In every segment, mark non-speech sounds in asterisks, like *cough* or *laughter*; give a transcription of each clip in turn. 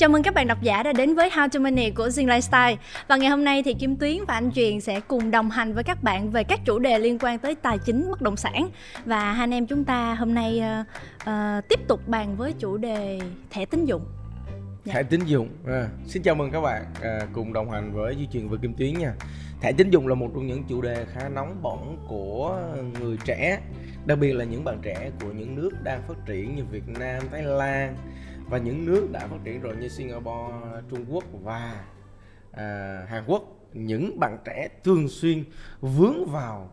Chào mừng các bạn độc giả đã đến với How to Money của Zing Lifestyle. Và ngày hôm nay thì Kim Tuyến và anh Truyền sẽ cùng đồng hành với các bạn về các chủ đề liên quan tới tài chính bất động sản. Và hai anh em chúng ta hôm nay uh, uh, tiếp tục bàn với chủ đề thẻ tín dụng. Dạ. Thẻ tín dụng, à, xin chào mừng các bạn à, cùng đồng hành với Duy Truyền và Kim Tuyến nha. Thẻ tín dụng là một trong những chủ đề khá nóng bỏng của người trẻ Đặc biệt là những bạn trẻ của những nước đang phát triển như Việt Nam, Thái Lan và những nước đã phát triển rồi như Singapore, Trung Quốc và à, Hàn Quốc những bạn trẻ thường xuyên vướng vào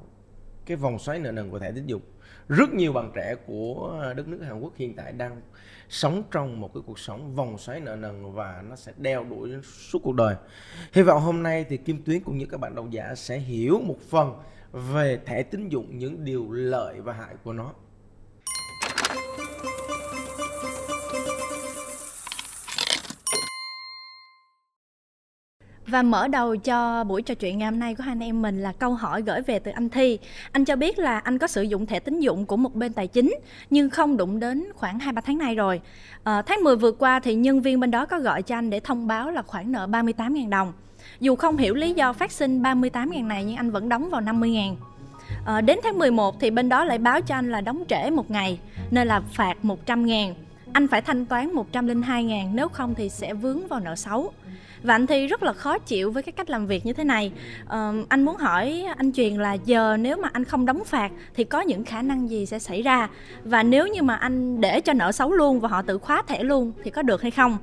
cái vòng xoáy nợ nần của thẻ tín dụng rất nhiều bạn trẻ của đất nước Hàn Quốc hiện tại đang sống trong một cái cuộc sống vòng xoáy nợ nần và nó sẽ đeo đuổi suốt cuộc đời. Hy vọng hôm nay thì Kim Tuyến cũng như các bạn độc giả sẽ hiểu một phần về thẻ tín dụng những điều lợi và hại của nó. Và mở đầu cho buổi trò chuyện ngày hôm nay của hai anh em mình là câu hỏi gửi về từ anh Thi. Anh cho biết là anh có sử dụng thẻ tín dụng của một bên tài chính nhưng không đụng đến khoảng 2-3 tháng nay rồi. À, tháng 10 vừa qua thì nhân viên bên đó có gọi cho anh để thông báo là khoản nợ 38.000 đồng. Dù không hiểu lý do phát sinh 38.000 này nhưng anh vẫn đóng vào 50.000. À, ờ, đến tháng 11 thì bên đó lại báo cho anh là đóng trễ một ngày nên là phạt 100.000. Anh phải thanh toán 102.000 nếu không thì sẽ vướng vào nợ xấu và anh thi rất là khó chịu với cái cách làm việc như thế này. Uh, anh muốn hỏi anh truyền là giờ nếu mà anh không đóng phạt thì có những khả năng gì sẽ xảy ra? Và nếu như mà anh để cho nợ xấu luôn và họ tự khóa thẻ luôn thì có được hay không?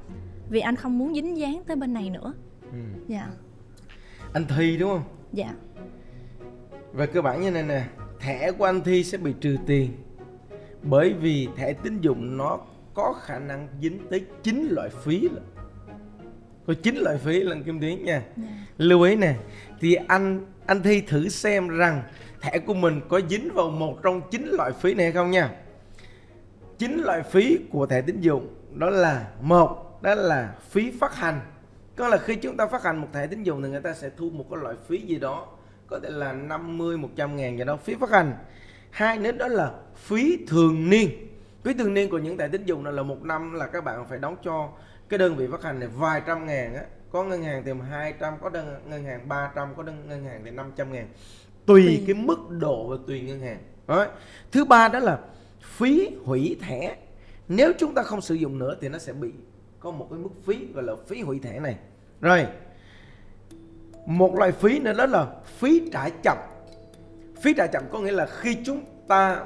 Vì anh không muốn dính dáng tới bên này nữa. Ừ. dạ. Anh thi đúng không? Dạ. Về cơ bản như này nè thẻ của anh thi sẽ bị trừ tiền. Bởi vì thẻ tín dụng nó có khả năng dính tới chín loại phí là có chín loại phí lần kim tuyến nha yeah. Dạ. lưu ý nè thì anh anh thi thử xem rằng thẻ của mình có dính vào một trong chín loại phí này hay không nha chín loại phí của thẻ tín dụng đó là một đó là phí phát hành có là khi chúng ta phát hành một thẻ tín dụng thì người ta sẽ thu một cái loại phí gì đó có thể là 50 100 ngàn gì đó phí phát hành hai nữa đó là phí thường niên phí thường niên của những thẻ tín dụng là một năm là các bạn phải đóng cho cái đơn vị phát hành này vài trăm ngàn á có ngân hàng thì 200 có đơn ngân hàng 300 có đơn ngân hàng thì 500 ngàn tùy, tùy. cái mức độ và tùy ngân hàng đó. thứ ba đó là phí hủy thẻ nếu chúng ta không sử dụng nữa thì nó sẽ bị có một cái mức phí gọi là phí hủy thẻ này rồi một loại phí nữa đó là phí trả chậm phí trả chậm có nghĩa là khi chúng ta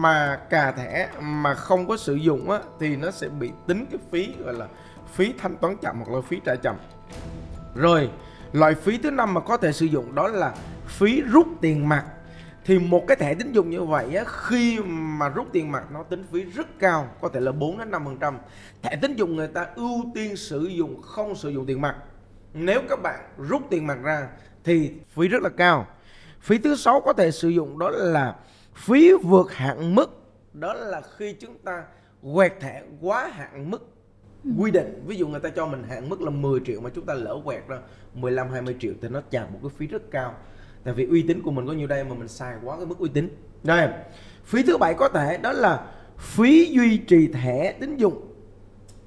mà cà thẻ mà không có sử dụng á, thì nó sẽ bị tính cái phí gọi là phí thanh toán chậm hoặc là phí trả chậm. Rồi. Loại phí thứ năm mà có thể sử dụng đó là phí rút tiền mặt. Thì một cái thẻ tín dụng như vậy á, khi mà rút tiền mặt nó tính phí rất cao có thể là 4 đến 5 phần trăm. Thẻ tín dụng người ta ưu tiên sử dụng không sử dụng tiền mặt. Nếu các bạn rút tiền mặt ra thì phí rất là cao. Phí thứ sáu có thể sử dụng đó là phí vượt hạn mức. Đó là khi chúng ta quẹt thẻ quá hạn mức. Quy định ví dụ người ta cho mình hạn mức là 10 triệu mà chúng ta lỡ quẹt ra 15 20 triệu thì nó trả một cái phí rất cao. Tại vì uy tín của mình có nhiêu đây mà mình xài quá cái mức uy tín. Đây phí thứ bảy có thể đó là phí duy trì thẻ tín dụng.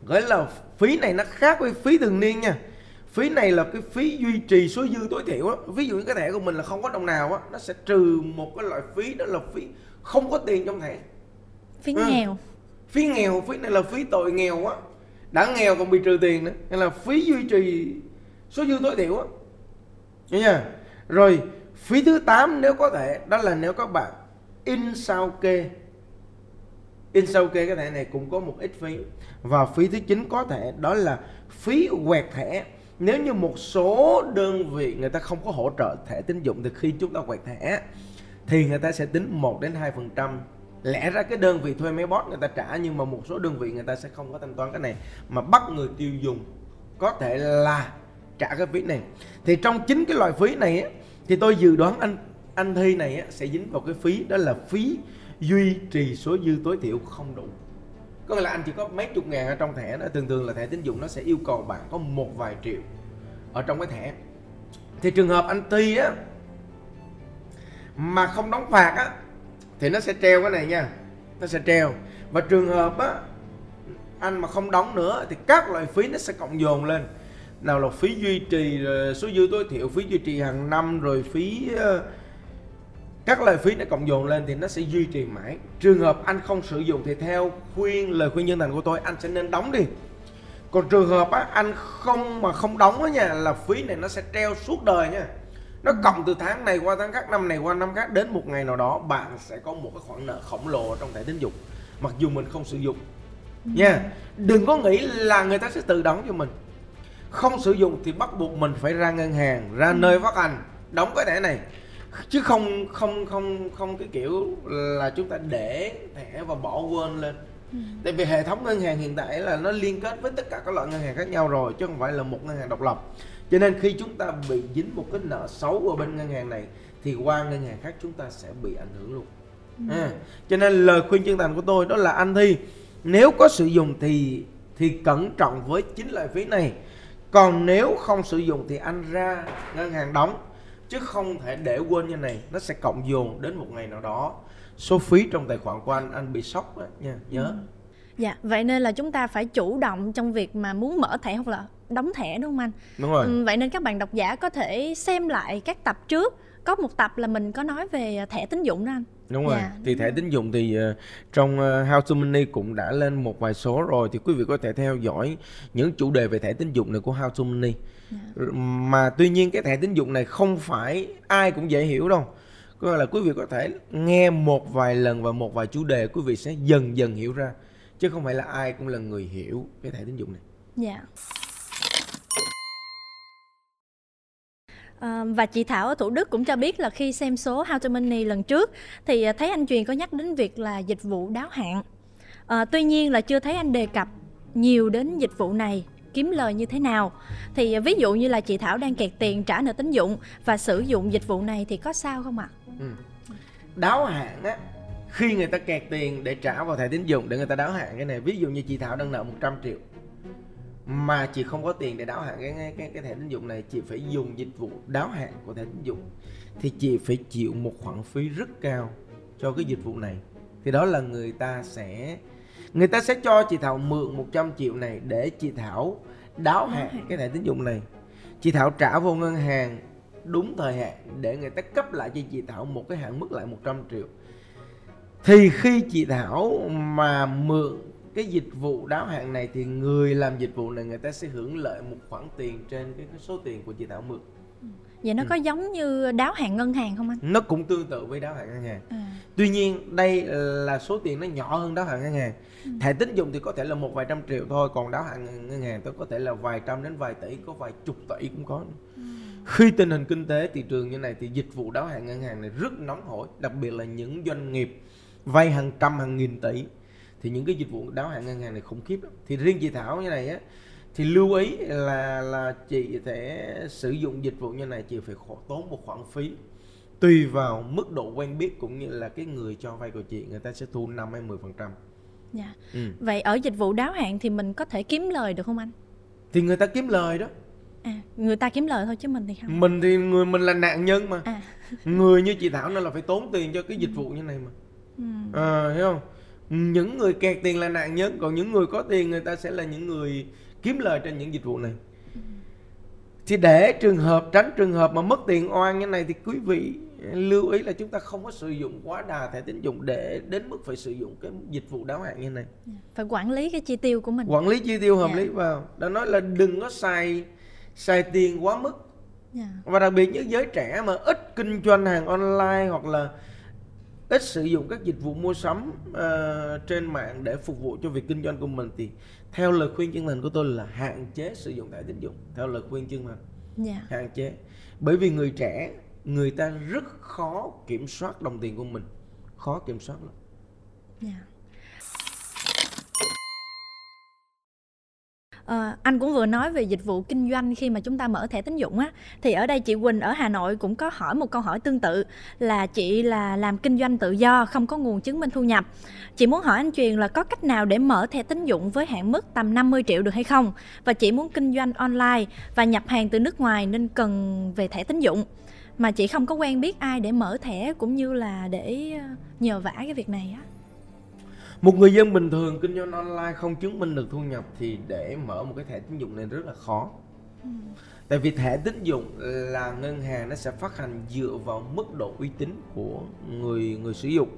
Gọi là phí này nó khác với phí thường niên nha. Phí này là cái phí duy trì số dư tối thiểu á. Ví dụ như cái thẻ của mình là không có đồng nào á nó sẽ trừ một cái loại phí đó là phí không có tiền trong thẻ. Phí ừ. nghèo. Phí nghèo phí này là phí tội nghèo á đã nghèo còn bị trừ tiền nữa. Nên là phí duy trì số dư tối thiểu á. Nha? Rồi, phí thứ 8 nếu có thể, đó là nếu các bạn in sao kê. In sao kê cái thẻ này cũng có một ít phí. Và phí thứ 9 có thể, đó là phí quẹt thẻ. Nếu như một số đơn vị người ta không có hỗ trợ thẻ tín dụng thì khi chúng ta quẹt thẻ thì người ta sẽ tính 1 đến 2 phần trăm lẽ ra cái đơn vị thuê máy bot người ta trả nhưng mà một số đơn vị người ta sẽ không có thanh toán cái này. Mà bắt người tiêu dùng có thể là trả cái phí này. Thì trong chính cái loại phí này á, thì tôi dự đoán anh anh thi này á, sẽ dính vào cái phí đó là phí duy trì số dư tối thiểu không đủ. Có nghĩa là anh chỉ có mấy chục ngàn ở trong thẻ đó thường thường là thẻ tín dụng nó sẽ yêu cầu bạn có một vài triệu ở trong cái thẻ. Thì trường hợp anh thi á mà không đóng phạt á thì nó sẽ treo cái này nha. Nó sẽ treo. Và trường hợp á anh mà không đóng nữa thì các loại phí nó sẽ cộng dồn lên. Nào là phí duy trì rồi số dư tối thiểu phí duy trì hàng năm rồi phí ờ, các loại phí nó cộng dồn lên thì nó sẽ duy trì mãi. Trường hợp anh không sử dụng thì theo khuyên lời khuyên nhân thành của tôi anh sẽ nên đóng đi. Còn trường hợp á, anh không mà không đóng á nha là phí này nó sẽ treo suốt đời nha nó cộng từ tháng này qua tháng khác năm này qua năm khác đến một ngày nào đó bạn sẽ có một cái khoản nợ khổng lồ trong thẻ tín dụng mặc dù mình không sử dụng. Nha đừng có nghĩ là người ta sẽ tự đóng cho mình. Không sử dụng thì bắt buộc mình phải ra ngân hàng ra nơi phát hành đóng cái thẻ này. Chứ không không không không cái kiểu là chúng ta để thẻ và bỏ quên lên. Tại vì hệ thống ngân hàng hiện tại là nó liên kết với tất cả các loại ngân hàng khác nhau rồi chứ không phải là một ngân hàng độc lập cho nên khi chúng ta bị dính một cái nợ xấu ở bên ngân hàng này thì qua ngân hàng khác chúng ta sẽ bị ảnh hưởng luôn. À, cho nên lời khuyên chân thành của tôi đó là anh thi nếu có sử dụng thì thì cẩn trọng với chính loại phí này. Còn nếu không sử dụng thì anh ra ngân hàng đóng chứ không thể để quên như này nó sẽ cộng dồn đến một ngày nào đó. Số phí trong tài khoản của anh anh bị sốc đó, nha nhớ. Dạ, vậy nên là chúng ta phải chủ động trong việc mà muốn mở thẻ hoặc là đóng thẻ đúng không anh? đúng rồi Ừ, vậy nên các bạn độc giả có thể xem lại các tập trước. Có một tập là mình có nói về thẻ tín dụng đó anh. đúng rồi Dạ, thì thẻ tín dụng thì ờ, trong ờ, How to Money cũng đã lên một vài số rồi thì quý vị có thể theo dõi những chủ đề về thẻ tín dụng này của How to Money Dạ. R- mà tuy nhiên cái thẻ tín dụng này không phải ai cũng dễ hiểu đâu có nghĩa là quý vị có thể nghe một vài lần và một vài chủ đề quý vị sẽ dần dần hiểu ra chứ không phải là ai cũng là người hiểu cái thẻ tín dụng này Dạ. À, và chị Thảo ở Thủ Đức cũng cho biết là khi xem số How to Money lần trước thì ờ, thấy anh Truyền có nhắc đến việc là dịch vụ đáo hạn. À, tuy nhiên là chưa thấy anh đề cập nhiều đến dịch vụ này kiếm lời như thế nào. Thì ví dụ như là chị Thảo đang kẹt tiền trả nợ tín dụng và sử dụng dịch vụ này thì có sao không ạ? Ừ. đáo hạn á khi người ta kẹt tiền để trả vào thẻ tín dụng để người ta đáo hạn cái này ví dụ như chị Thảo đang nợ 100 triệu mà chị không có tiền để đáo hạn cái cái cái thẻ tín dụng này chị phải dùng dịch vụ đáo hạn của thẻ tín dụng. Thì chị phải chịu một khoản phí rất cao cho cái dịch vụ này. Thì đó là người ta sẽ người ta sẽ cho chị Thảo mượn 100 triệu này để chị Thảo đáo hạn cái thẻ tín dụng này. Chị Thảo trả vô ngân hàng đúng thời hạn để người ta cấp lại cho chị Thảo một cái hạn mức lại 100 triệu. Thì khi chị Thảo mà mượn cái dịch vụ đáo hạn này thì người làm dịch vụ này người ta sẽ hưởng lợi một khoản tiền trên cái, cái số tiền của chị Thảo mượn. Vậy nó Ừ. có giống như đáo hạn ngân hàng không anh? nó cũng tương tự với đáo hạn ngân hàng. À, tuy nhiên đây là số tiền nó nhỏ hơn đáo hạn ngân hàng. Thẻ tín dụng thì có thể là một vài trăm triệu thôi còn đáo hạn ngân- hàng tôi có thể là vài trăm đến vài tỷ có vài chục tỷ cũng có khi tình hình kinh tế thị trường như này thì dịch vụ đáo hạn ngân hàng này rất nóng hổi đặc biệt là những doanh nghiệp vay hàng trăm hàng nghìn tỷ thì những cái dịch vụ đáo hạn ngân hàng này khủng khiếp lắm thì riêng chị Thảo như này á thì lưu ý là là chị sẽ sử dụng dịch vụ như này chị phải khổ- tốn một khoản phí tùy vào mức độ quen biết cũng như là cái người cho vay của chị người ta sẽ thu 5 hay 10 phần trăm dạ. ừ. Vậy ở dịch vụ đáo hạn thì mình có thể kiếm lời được không anh? thì người ta kiếm lời đó À, người ta kiếm lời thôi chứ mình thì không. mình thì người mình là nạn nhân mà À, người như chị Thảo nên là phải tốn tiền cho cái dịch vụ như này mà ừ. à, hiểu không những người kẹt tiền là nạn nhân còn những người có tiền người ta sẽ là những người kiếm lời trên những dịch vụ này thì để trường hợp tránh trường hợp mà mất tiền oan như này thì quý vị lưu ý là chúng ta không có sử dụng quá đà thẻ tín dụng để đến mức phải sử dụng cái dịch vụ đáo hạn như này Phải quản lý cái chi tiêu của mình. quản lý chi tiêu hợp Dạ. lý vào đã nói là đừng có xài xài tiền quá mức Dạ. và đặc biệt những giới trẻ mà ít kinh doanh hàng online hoặc là ít sử dụng các dịch vụ mua sắm ờ, trên mạng để phục vụ cho việc kinh doanh của mình thì theo lời khuyên chân thành của tôi là hạn chế sử dụng thẻ tín dụng theo lời khuyên chân thành Dạ. hạn chế bởi vì người trẻ người ta rất khó kiểm soát đồng tiền của mình khó kiểm soát lắm Dạ. Ờ, anh cũng vừa nói về dịch vụ kinh doanh khi mà chúng ta mở thẻ tín dụng á. Thì ở đây chị Quỳnh ở Hà Nội cũng có hỏi một câu hỏi tương tự là chị là làm kinh doanh tự do, không có nguồn chứng minh thu nhập. Chị muốn hỏi anh Truyền là có cách nào để mở thẻ tín dụng với hạn mức tầm 50 triệu được hay không? Và chị muốn kinh doanh online và nhập hàng từ nước ngoài nên cần về thẻ tín dụng. Mà chị không có quen biết ai để mở thẻ cũng như là để ờ, nhờ vả cái việc này á một người dân bình thường kinh doanh online không chứng minh được thu nhập thì để mở một cái thẻ tín dụng này rất là khó. Tại vì thẻ tín dụng là ngân hàng nó sẽ phát hành dựa vào mức độ uy tín của người người sử dụng.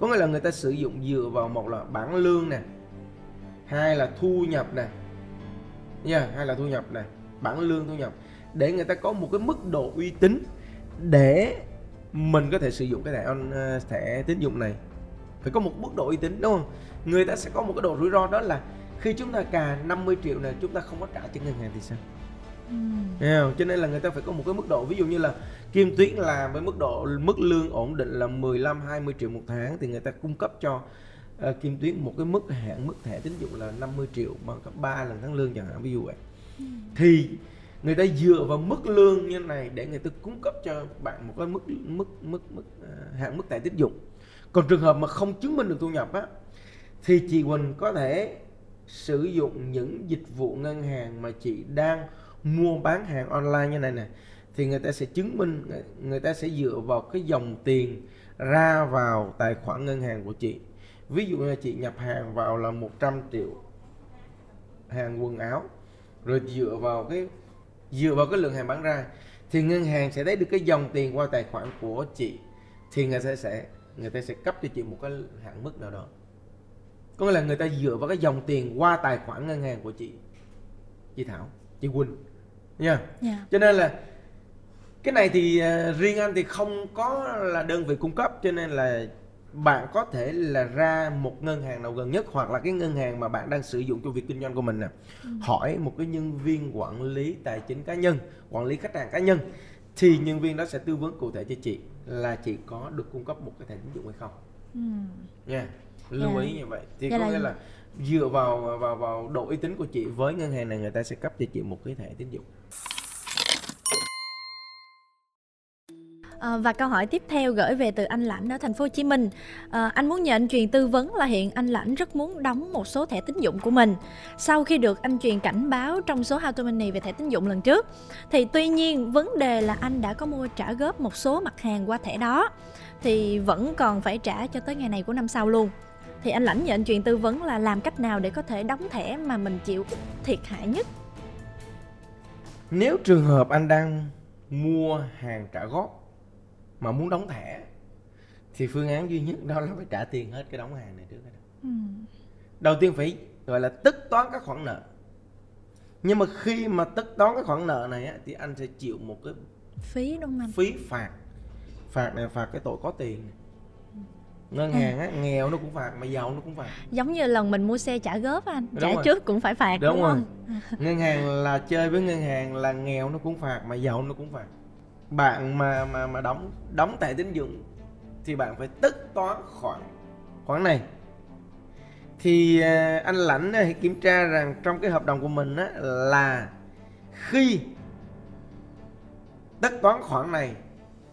Có nghĩa là người ta sử dụng dựa vào một là bảng lương nè hai là thu nhập nè. Nha yeah, hai là thu nhập nè bảng lương thu nhập. Để người ta có một cái mức độ uy tín để mình có thể sử dụng cái thẻ on thẻ tín dụng này phải có một mức độ uy tín đúng không người ta sẽ có một cái độ rủi ro đó là khi chúng ta cà 50 triệu này chúng ta không có trả cho ngân hàng thì sao Hiểu không? Cho nên là người ta phải có một cái mức độ ví dụ như là Kim Tuyến làm với mức độ mức lương ổn định là 15 20 triệu một tháng thì người ta cung cấp cho uh, Kim Tuyến một cái mức hạn mức thẻ tín dụng là 50 triệu bằng cấp 3 lần tháng lương chẳng hạn ví dụ vậy. Thì người ta dựa vào mức lương như này để người ta cung cấp cho bạn một cái mức mức mức mức uh, hạn mức thẻ tín dụng. Còn trường hợp mà không chứng minh được thu nhập á, thì chị Quỳnh có thể sử dụng những dịch vụ ngân hàng mà chị đang mua bán hàng online như này nè. Thì người ta sẽ chứng minh, người ta sẽ dựa vào cái dòng tiền ra vào tài khoản ngân hàng của chị. Ví dụ như chị nhập hàng vào là 100 triệu hàng quần áo, rồi dựa vào cái, dựa vào cái lượng hàng bán ra, thì ngân hàng sẽ thấy được cái dòng tiền qua tài khoản của chị. Thì người ta sẽ người ta sẽ cấp cho chị một cái hạn mức nào đó có nghĩa là người ta dựa vào cái dòng tiền qua tài khoản ngân hàng của chị chị Thảo chị Quỳnh nha yeah. Yeah. cho nên là cái này thì uh, riêng anh thì không có là đơn vị cung cấp cho nên là bạn có thể là ra một ngân hàng nào gần nhất hoặc là cái ngân hàng mà bạn đang sử dụng cho việc kinh doanh của mình nè ừ. hỏi một cái nhân viên quản lý tài chính cá nhân quản lý khách hàng cá nhân thì nhân viên đó sẽ tư vấn cụ thể cho chị là chị có được cung cấp một cái thẻ tín dụng hay không Ừ. nha yeah. lưu Dạ. ý như vậy thì Dạ có nghĩa là dựa vào vào vào độ uy tín của chị với ngân hàng này người ta sẽ cấp cho chị một cái thẻ tín dụng À, và câu hỏi tiếp theo gửi về từ anh Lãnh ở thành phố Hồ Chí Minh. À, anh muốn nhờ anh truyền tư vấn là hiện anh Lãnh rất muốn đóng một số thẻ tín dụng của mình. Sau khi được anh truyền cảnh báo trong số How to Money về thẻ tín dụng lần trước, thì tuy nhiên vấn đề là anh đã có mua trả góp một số mặt hàng qua thẻ đó, thì vẫn còn phải trả cho tới ngày này của năm sau luôn. Thì anh Lãnh nhờ anh truyền tư vấn là làm cách nào để có thể đóng thẻ mà mình chịu thiệt hại nhất. nếu trường hợp anh đang mua hàng trả góp mà muốn đóng thẻ thì phương án duy nhất đó là phải trả tiền hết cái đóng hàng này trước. Ừ. đầu tiên phải gọi là tất toán các khoản nợ nhưng mà khi mà tất toán các khoản nợ này á, thì anh sẽ chịu một cái Phí đúng không anh? phí phạt phạt này phạt cái tội có tiền này. ngân hàng á nghèo nó cũng phạt mà giàu nó cũng phạt Giống như lần mình mua xe trả góp anh, Đúng trả rồi. trước cũng phải phạt đúng, đúng rồi không? ngân hàng là chơi với ngân hàng là nghèo nó cũng phạt mà giàu nó cũng phạt bạn mà mà mà đóng đóng thẻ tín dụng thì bạn phải tất toán khoản khoản này. Thì à, anh lãnh hãy kiểm tra rằng trong cái hợp đồng của mình á, là khi tất toán khoản này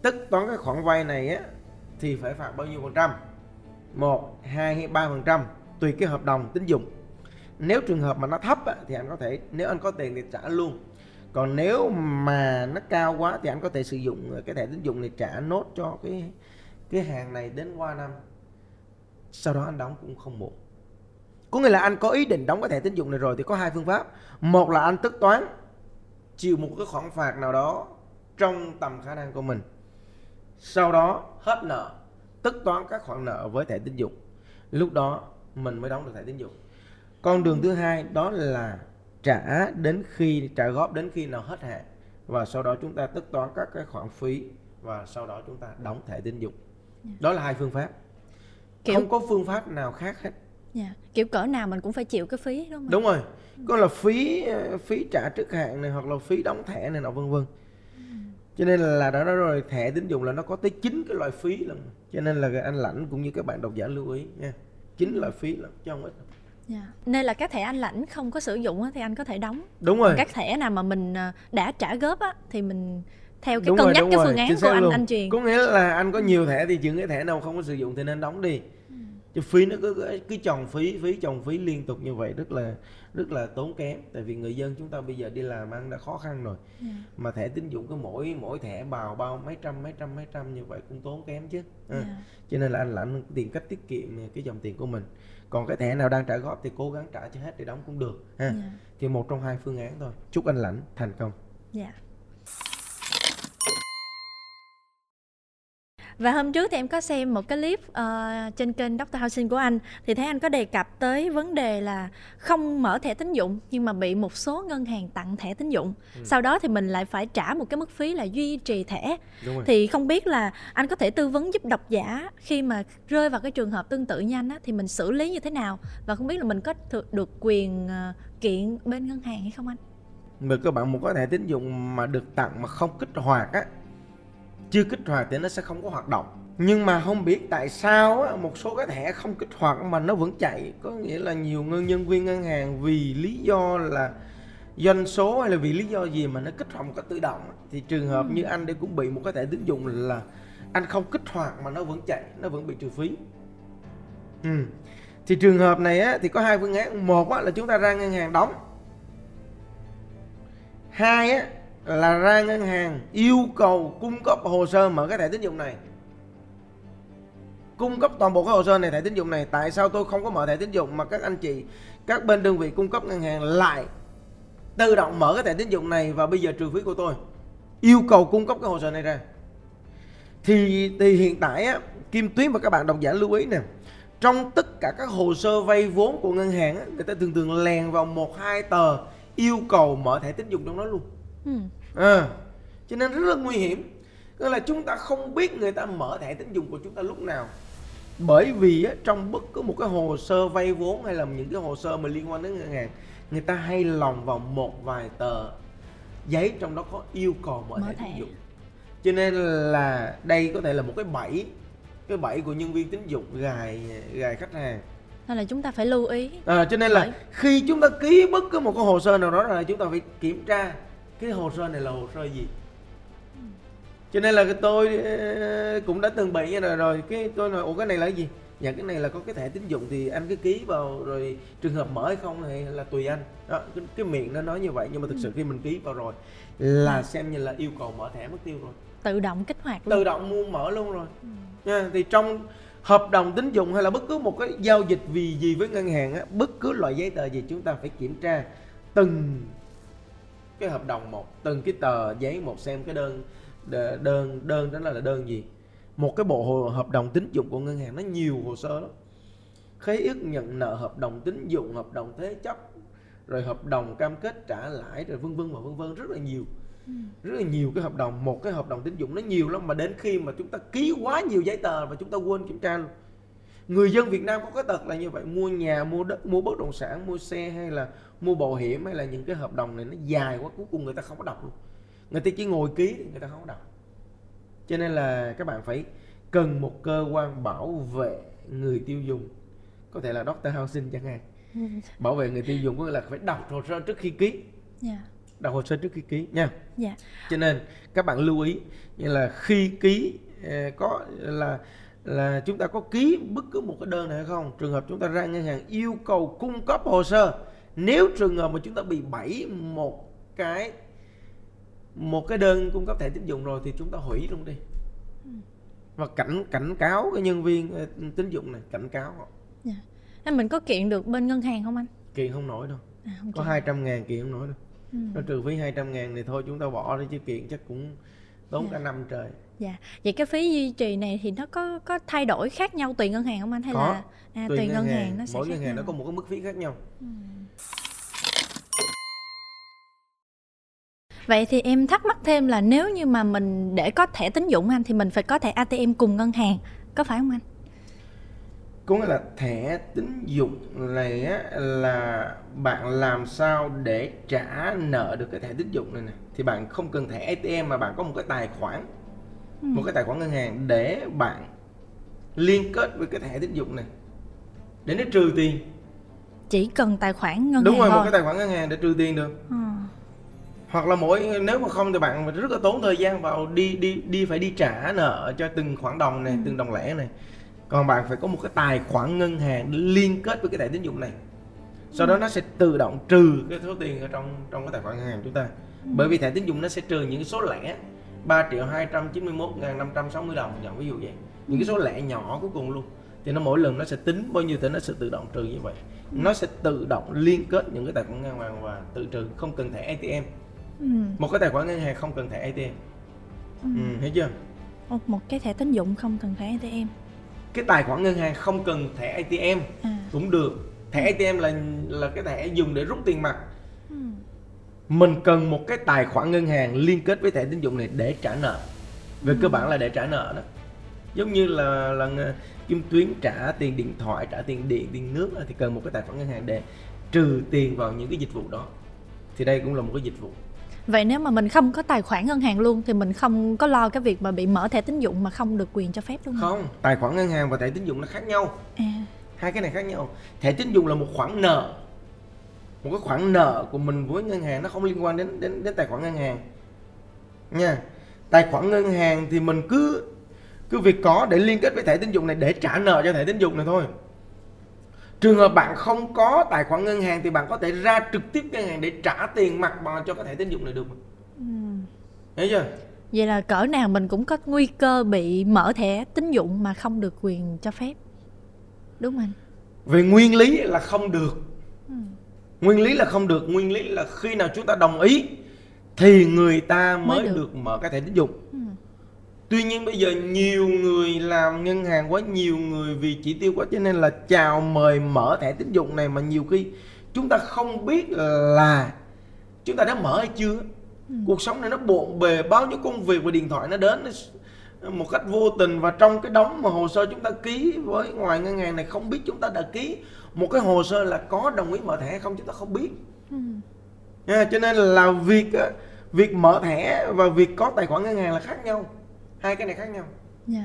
tất toán cái khoản vay này á thì phải phạt bao nhiêu phần trăm? Một hai hay ba phần trăm tùy cái hợp đồng tín dụng. Nếu trường hợp mà nó thấp á, thì anh có thể nếu anh có tiền thì trả luôn còn nếu mà nó cao quá thì anh có thể sử dụng, cái thẻ tín dụng này trả nốt cho cái cái hàng này đến qua năm. Sau đó anh đóng cũng không muộn. Có nghĩa là anh có ý định đóng cái thẻ tín dụng này rồi thì có hai phương pháp. Một là anh tất toán, chịu một cái khoản phạt nào đó trong tầm khả năng của mình. Sau đó hết nợ tất toán các khoản nợ với thẻ tín dụng. Lúc đó mình mới đóng được thẻ tín dụng. Con đường thứ hai đó là trả đến khi trả góp đến khi nào hết hạn. Và sau đó chúng ta tất toán các cái khoản phí và sau đó chúng ta đóng thẻ tín dụng. Đó là hai phương pháp. Kiểu- không có phương pháp nào khác hết. Dạ. Kiểu cỡ nào mình cũng phải chịu cái phí đúng không? đúng rồi. Có là phí phí trả trước hạn này hoặc là phí đóng thẻ này nọ vân vân. Cho nên là đó đó rồi thẻ tín dụng là nó có tới 9 cái loại phí lần cho nên là anh lãnh cũng như các bạn độc giả lưu ý nha. Chín loại phí lắm chứ không ít Dạ. Nên là các thẻ anh lãnh không có sử dụng thì anh có thể đóng. đúng rồi Các thẻ nào mà mình à, đã trả góp á, thì mình theo cái đúng cân rồi, nhắc cái rồi, phương án của anh luôn. anh truyền. có nghĩa là anh có nhiều thẻ thì chừng cái thẻ nào không có sử dụng thì nên đóng đi chứ phí nó cứ cứ chồng phí phí chồng phí liên tục như vậy rất là rất là tốn kém tại vì người dân chúng ta bây giờ đi làm ăn đã khó khăn rồi Dạ. mà thẻ tín dụng cái mỗi mỗi thẻ bào bao mấy trăm mấy trăm mấy trăm như vậy cũng tốn kém chứ à. Dạ. cho nên là anh lãnh tìm cách tiết kiệm cái dòng tiền của mình còn cái thẻ nào đang trả góp thì cố gắng trả cho hết để đóng cũng được ha Dạ. thì một trong hai phương án thôi chúc anh lãnh thành công Dạ. Và hôm trước thì em có xem một cái clip ờ, trên kênh Dr. Housing của anh thì thấy anh có đề cập tới vấn đề là không mở thẻ tín dụng nhưng mà bị một số ngân hàng tặng thẻ tín dụng. Sau đó thì mình lại phải trả một cái mức phí là duy trì thẻ. Thì không biết là anh có thể tư vấn giúp độc giả khi mà rơi vào cái trường hợp tương tự như anh á thì mình xử lý như thế nào và không biết là mình có được quyền ờ, kiện bên ngân hàng hay không anh? mà các bạn một cái thẻ tín dụng mà được tặng mà không kích hoạt á chưa kích hoạt thì nó sẽ không có hoạt động. Nhưng mà không biết tại sao á, một số cái thẻ không kích hoạt mà nó vẫn chạy. Có nghĩa là nhiều ngân nhân viên ngân hàng vì lý do là doanh số hay là vì lý do gì mà nó kích hoạt một cách tự động thì trường hợp như anh đây cũng bị một cái thẻ tín dụng là anh không kích hoạt mà nó vẫn chạy nó vẫn bị trừ phí. Ừ. thì trường hợp này á, thì có hai phương án. Một á, là chúng ta ra ngân hàng đóng. Hai á là ra ngân hàng yêu cầu cung cấp hồ sơ mở cái thẻ tín dụng này. Cung cấp toàn bộ cái hồ sơ này thẻ tín dụng này. Tại sao tôi không có mở thẻ tín dụng mà các anh chị các bên đơn vị cung cấp ngân hàng lại tự động mở cái thẻ tín dụng này và bây giờ trừ phí của tôi? Yêu cầu cung cấp cái hồ sơ này ra. Thì thì hiện tại á Kim Tuyến và các bạn độc giả lưu ý nè trong tất cả các hồ sơ vay vốn của ngân hàng á, người ta thường thường lèn vào một hai tờ yêu cầu mở thẻ tín dụng trong đó luôn. Ừ. à, cho nên rất là nguy hiểm tức là chúng ta không biết người ta mở thẻ tín dụng của chúng ta lúc nào bởi vì á, trong bất cứ một cái hồ sơ vay vốn hay là những cái hồ sơ mà liên quan đến ngân hàng người ta hay lòng vào một vài tờ giấy trong đó có yêu cầu mở, Mở thẻ, thẻ. tín dụng cho nên là đây có thể là một cái bẫy cái bẫy của nhân viên tín dụng gài gài khách hàng Nên là chúng ta phải lưu ý. À, cho nên là Bởi- khi chúng ta ký bất cứ một cái hồ sơ nào đó là chúng ta phải kiểm tra cái hồ sơ này là hồ sơ gì. Cho nên là cái tôi ờ, cũng đã từng bị như này rồi, cái tôi nói ủa cái này là cái gì? Dạ cái này là có cái thẻ tín dụng thì anh cứ ký vào rồi trường hợp mở hay không thì là tùy anh. Đó, cái, cái miệng nó nói như vậy nhưng mà thực sự khi mình ký vào rồi là xem như là yêu cầu mở thẻ mất tiêu rồi. Tự động kích hoạt luôn. Tự động mua mở luôn rồi. Nha, thì trong hợp đồng tín dụng hay là bất cứ một cái giao dịch vì gì với ngân hàng á, bất cứ loại giấy tờ gì chúng ta phải kiểm tra từng cái hợp đồng một, từng cái tờ giấy một xem cái đơn đơn đơn đó là đơn gì. Một cái bộ hồ- hợp đồng tín dụng của ngân hàng nó nhiều hồ sơ lắm. Khế ước nhận nợ, hợp đồng tín dụng, hợp đồng thế chấp, rồi hợp đồng cam kết trả lãi rồi vân vân và vân vân rất là nhiều rất là nhiều cái hợp đồng một cái hợp đồng tín dụng nó nhiều lắm mà đến khi mà chúng ta ký quá nhiều giấy tờ và chúng ta quên kiểm tra luôn người dân Việt Nam có cái tật là như vậy mua nhà mua đất mua bất động sản mua xe hay là mua bảo hiểm hay là những cái hợp đồng này nó dài quá cuối cùng người ta không có đọc luôn người ta chỉ ngồi ký người ta không có đọc cho nên là các bạn phải cần một cơ quan bảo vệ người tiêu dùng có thể là Dr. Housing chẳng hạn *laughs* bảo vệ người tiêu dùng có nghĩa là phải đọc hồ sơ trước khi ký Dạ. đọc hồ sơ trước khi ký nha Dạ. cho nên các bạn lưu ý như là khi ký ờ, có là là chúng ta có ký bất cứ một cái đơn này hay không trường hợp chúng ta ra ngân hàng yêu cầu cung cấp hồ sơ nếu trường hợp mà chúng ta bị bẫy một cái một cái đơn cung cấp thẻ tín dụng rồi thì chúng ta hủy luôn đi và cảnh cảnh cáo cái nhân viên ờ, tín dụng này cảnh cáo họ Dạ. Thế mình có kiện được bên ngân hàng không anh? kiện không nổi đâu À, không có kiện. 200 ngàn kiện không nổi đâu Ừ. nó trừ phí 200 ngàn thì thôi chúng ta bỏ đi chứ kiện chắc cũng tốn Dạ. cả năm trời Dạ. Vậy cái phí duy trì này thì nó có có thay đổi khác nhau tùy ngân hàng không anh hay Có. là à, tùy, ngân hàng, nó sẽ mỗi ngân hàng nhau? nó có một cái mức phí khác nhau Vậy thì em thắc mắc thêm là nếu như mà mình để có thẻ tín dụng anh thì mình phải có thẻ ATM cùng ngân hàng, có phải không anh? có nghĩa là thẻ tín dụng này á, là bạn làm sao để trả nợ được cái thẻ tín dụng này nè thì bạn không cần thẻ ATM mà bạn có một cái tài khoản Ừ. một cái tài khoản ngân hàng để bạn liên kết với cái thẻ tín dụng này. Để nó trừ tiền. Chỉ cần tài khoản ngân đúng hàng rồi một thôi. cái tài khoản ngân hàng để trừ tiền được. Ờ. hoặc là mỗi nếu mà không thì bạn rất là tốn thời gian vào đi đi đi phải đi trả nợ cho từng khoản đồng này từng đồng lẻ này. Còn bạn phải có một cái tài khoản ngân hàng để liên kết với cái thẻ tín dụng này. Sau đó nó sẽ tự động trừ cái số tiền ở trong trong cái tài khoản ngân hàng chúng ta. Bởi vì thẻ tín dụng nó sẽ trừ những số lẻ 3 triệu 291 ngàn 560 đồng nhận ví dụ vậy. Những cái số lẻ nhỏ cuối cùng luôn. Thì nó mỗi lần nó sẽ tính bao nhiêu thì nó sẽ tự động trừ như vậy. Nó sẽ tự động liên kết những cái tài khoản ngân hàng và tự trừ không cần thẻ ATM Ừ. một cái tài khoản ngân hàng không cần thẻ ATM ừ, thấy chưa? Ồ, một cái thẻ tín dụng không cần thẻ ATM cái tài khoản ngân hàng không cần thẻ ATM à. cũng được. Thẻ ATM là là cái thẻ dùng để rút tiền mặt. ừ. Mình cần một cái tài khoản ngân hàng liên kết với thẻ tín dụng này để trả nợ. Về cơ bản là để trả nợ đó. Giống như là là kim tuyến trả tiền điện thoại trả tiền điện tiền nước thì cần một cái tài khoản ngân hàng để trừ tiền vào những cái dịch vụ đó. Thì đây cũng là một cái dịch vụ. Vậy nếu mà mình không có tài khoản ngân hàng luôn thì mình không có lo cái việc mà bị mở thẻ tín dụng mà không được quyền cho phép luôn hả? không tài khoản ngân hàng và thẻ tín dụng nó khác nhau. À. Hai cái này khác nhau. Thẻ tín dụng là một khoản nợ một cái khoản nợ của mình với ngân hàng nó không liên quan đến đến đến tài khoản ngân hàng. Nha. Tài khoản ngân hàng thì mình cứ cứ việc có để liên kết với thẻ tín dụng này để trả nợ cho thẻ tín dụng này thôi. Trường hợp bạn không có tài khoản ngân hàng thì bạn có thể ra trực tiếp ngân hàng để trả tiền mặt vào cho cái thẻ tín dụng này được. Ừ. thấy chưa? Vậy là cỡ nào mình cũng có nguy cơ bị mở thẻ tín dụng mà không được quyền cho phép? Đúng không anh? Về nguyên lý là không được. Ừ. nguyên lý là không được nguyên lý là khi nào chúng ta đồng ý thì người ta mới, Mới được. được. mở cái thẻ tín dụng Ừ. tuy nhiên bây giờ nhiều người làm ngân hàng quá nhiều người vì chỉ tiêu quá cho nên là chào mời mở thẻ tín dụng này mà nhiều khi chúng ta không biết là chúng ta đã mở hay chưa cuộc sống này nó bộn bề bao nhiêu công việc và điện thoại nó đến nó một cách vô tình và trong cái đống mà hồ sơ chúng ta ký với ngoài ngân hàng này không biết chúng ta đã ký một cái hồ sơ là có đồng ý mở thẻ hay không chúng ta không biết Ừ. Nha, cho nên là việc á, việc mở thẻ và việc có tài khoản ngân hàng là khác nhau hai cái này khác nhau Dạ.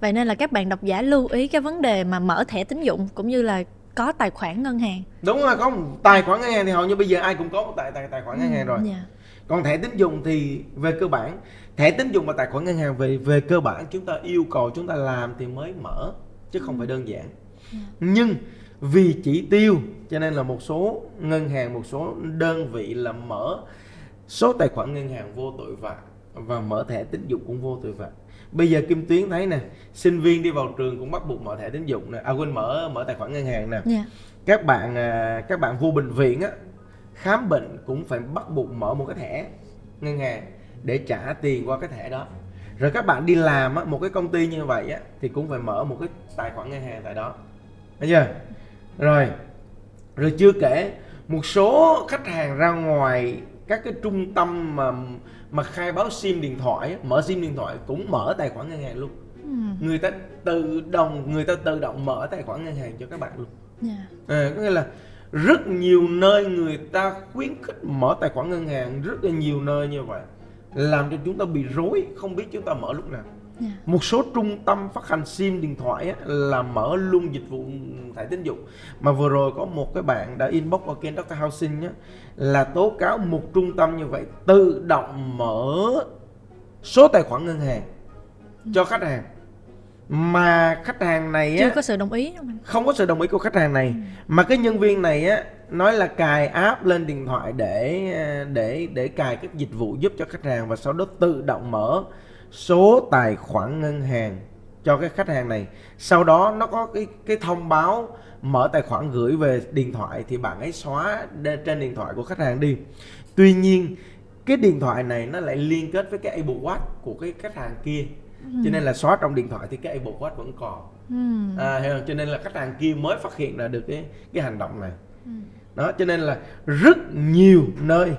Vậy nên là các bạn độc giả lưu ý cái vấn đề mà mở thẻ tín dụng cũng như là có tài khoản ngân hàng. đúng rồi có một tài khoản ngân hàng thì hầu như bây giờ ai cũng có một tài tài tài khoản ngân hàng rồi Dạ. còn thẻ tín dụng thì về cơ bản thẻ tín dụng và tài khoản ngân hàng về về cơ bản chúng ta yêu cầu chúng ta làm thì mới mở chứ không phải đơn giản nhưng vì chỉ tiêu cho nên là một số ngân hàng một số đơn vị là mở số tài khoản ngân hàng vô tội vạ và mở thẻ tín dụng cũng vô tội vạ. Bây giờ kim tuyến thấy nè sinh viên đi vào trường cũng bắt buộc mở thẻ tín dụng nè à quên mở mở tài khoản ngân hàng nè. Dạ. các bạn à, các bạn vô bệnh viện á khám bệnh cũng phải bắt buộc mở một cái thẻ ngân hàng để trả tiền qua cái thẻ đó. Rồi các bạn đi làm á một cái công ty như vậy á thì cũng phải mở một cái tài khoản ngân hàng tại đó. Thấy chưa rồi rồi chưa kể một số khách hàng ra ngoài các cái trung tâm mà mà khai báo sim điện thoại mở sim điện thoại cũng mở tài khoản ngân hàng luôn Ừ. người ta tự động người ta tự động mở tài khoản ngân hàng cho các bạn luôn Dạ. À, có nghĩa là rất nhiều nơi người ta khuyến khích mở tài khoản ngân hàng rất là nhiều nơi như vậy làm cho chúng ta bị rối không biết chúng ta mở lúc nào Dạ. một số trung tâm phát hành sim điện thoại á, là mở luôn dịch vụ thẻ tín dụng. Mà vừa rồi có một cái bạn đã inbox qua kênh Dr. Housing á, là tố cáo một trung tâm như vậy tự động mở số tài khoản ngân hàng cho khách hàng. Mà khách hàng này á, Chưa có sự đồng ý không không có sự đồng ý của khách hàng này. Mà cái nhân viên này á nói là cài app lên điện thoại để để để cài các dịch vụ giúp cho khách hàng và sau đó tự động mở số tài khoản ngân hàng cho cái khách hàng này. Sau đó nó có cái cái thông báo mở tài khoản gửi về điện thoại thì bạn ấy xóa trên điện thoại của khách hàng đi. Tuy nhiên cái điện thoại này nó lại liên kết với cái Apple Watch của cái khách hàng kia. Cho nên là xóa trong điện thoại thì cái Apple Watch vẫn còn. Ừ. à, hiểu không? cho nên là khách hàng kia mới phát hiện ra được cái cái hành động này. Đó cho nên là rất nhiều nơi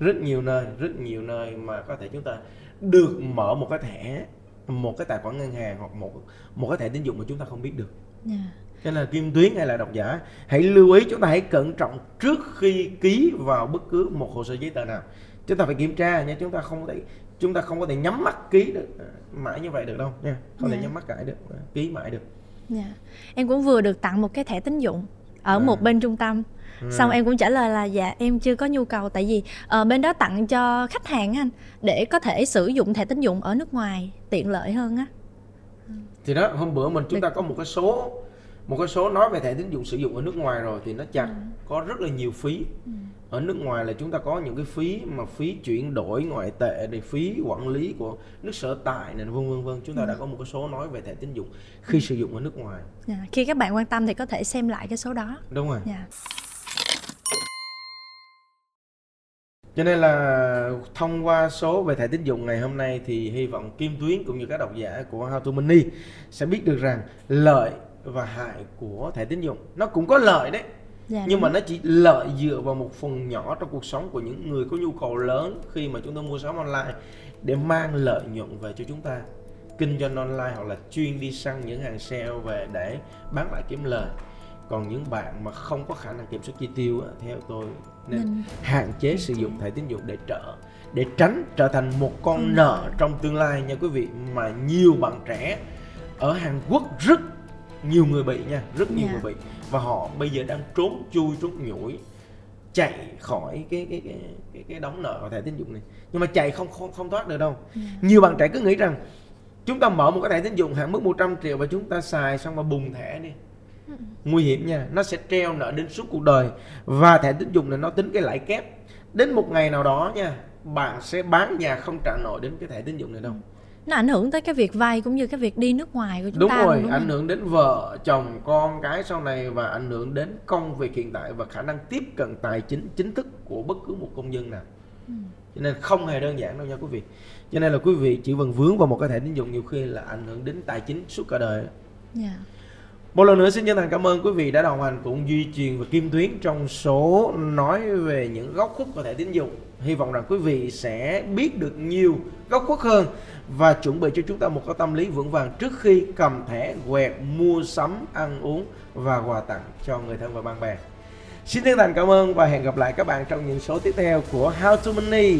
rất nhiều nơi rất nhiều nơi mà có thể chúng ta được mở một cái thẻ một cái tài khoản ngân hàng hoặc một một cái thẻ tín dụng mà chúng ta không biết được Dạ. cho nên là kim tuyến hay là độc giả hãy lưu ý chúng ta hãy cẩn trọng trước khi ký vào bất cứ một hồ sơ giấy tờ nào chúng ta phải kiểm tra nha chúng ta không có thể chúng ta không có thể nhắm mắt ký được à, mãi như vậy được đâu nha không thể Dạ. nhắm mắt cãi được à, ký mãi được Dạ. Em cũng vừa được tặng một cái thẻ tín dụng ở À. một bên trung tâm. Xong em cũng trả lời là dạ em chưa có nhu cầu tại vì ờ, bên đó tặng cho khách hàng anh để có thể sử dụng thẻ tín dụng ở nước ngoài tiện lợi hơn á. thì đó hôm bữa mình chúng ta có một cái số một cái số nói về thẻ tín dụng sử dụng ở nước ngoài rồi thì nó chặt Ừ. có rất là nhiều phí ở nước ngoài là chúng ta có những cái phí mà phí chuyển đổi ngoại tệ để phí quản lý của nước sở tại này vân vân vân. Chúng ta đã có một cái số nói về thẻ tín dụng khi sử dụng ở nước ngoài. Dạ, Khi các bạn quan tâm thì có thể xem lại cái số đó. đúng rồi. Dạ. cho nên là thông qua số về thẻ tín dụng ngày hôm nay thì hy vọng Kim Tuyến cũng như các độc giả của How to Money sẽ biết được rằng lợi và hại của thẻ tín dụng nó cũng có lợi đấy Dạ, nhưng mà nó chỉ lợi dựa vào một phần nhỏ trong cuộc sống của những người có nhu cầu lớn khi mà chúng ta mua sắm online để mang lợi nhuận về cho chúng ta. Kinh doanh online hoặc là chuyên đi săn những hàng sale về để bán lại kiếm lời. Còn những bạn mà không có khả năng kiểm soát chi tiêu á, theo tôi nên Nên- hạn chế sử dụng thẻ tín dụng để trợ để tránh trở thành một con Con nợ trong tương lai nha quý vị mà nhiều bạn trẻ ở Hàn Quốc rất nhiều người bị nha rất nhiều Dạ. người bị và họ bây giờ đang trốn chui trốn nhủi chạy khỏi cái cái cái cái, cái đóng nợ của thẻ tín dụng này. Nhưng mà chạy không không không thoát được đâu. Dạ. nhiều bạn trẻ cứ nghĩ rằng chúng ta mở một cái thẻ tín dụng hạn mức 100 triệu và chúng ta xài xong mà bùng thẻ đi. Nguy hiểm nha nó sẽ treo nợ đến suốt cuộc đời. Và thẻ tín dụng này nó tính cái lãi kép. Đến một ngày nào đó nha bạn sẽ bán nhà không trả nổi đến cái thẻ tín dụng này đâu Nó ảnh hưởng tới cái việc vay cũng như cái việc đi nước ngoài của chúng đúng ta rồi đúng ảnh hưởng đến vợ chồng con cái sau này và ảnh hưởng đến công việc hiện tại và khả năng tiếp cận tài chính chính thức của bất cứ một công dân nào Ừ. cho nên không hề đơn giản đâu nha quý vị cho nên là quý vị chỉ cần vướng vào một cái thẻ tín dụng nhiều khi là ảnh hưởng đến tài chính suốt cả đời Dạ một lần nữa xin chân thành cảm ơn quý vị đã đồng hành cùng Duy Truyền và Kim Tuyến trong số nói về những góc khuất của thẻ tín dụng. Hy vọng rằng quý vị sẽ biết được nhiều góc khuất hơn và chuẩn bị cho chúng ta một cái tâm lý vững vàng trước khi cầm thẻ quẹt mua sắm, ăn uống và quà tặng cho người thân và bạn bè. Xin chân thành cảm ơn và hẹn gặp lại các bạn trong những số tiếp theo của How to Money.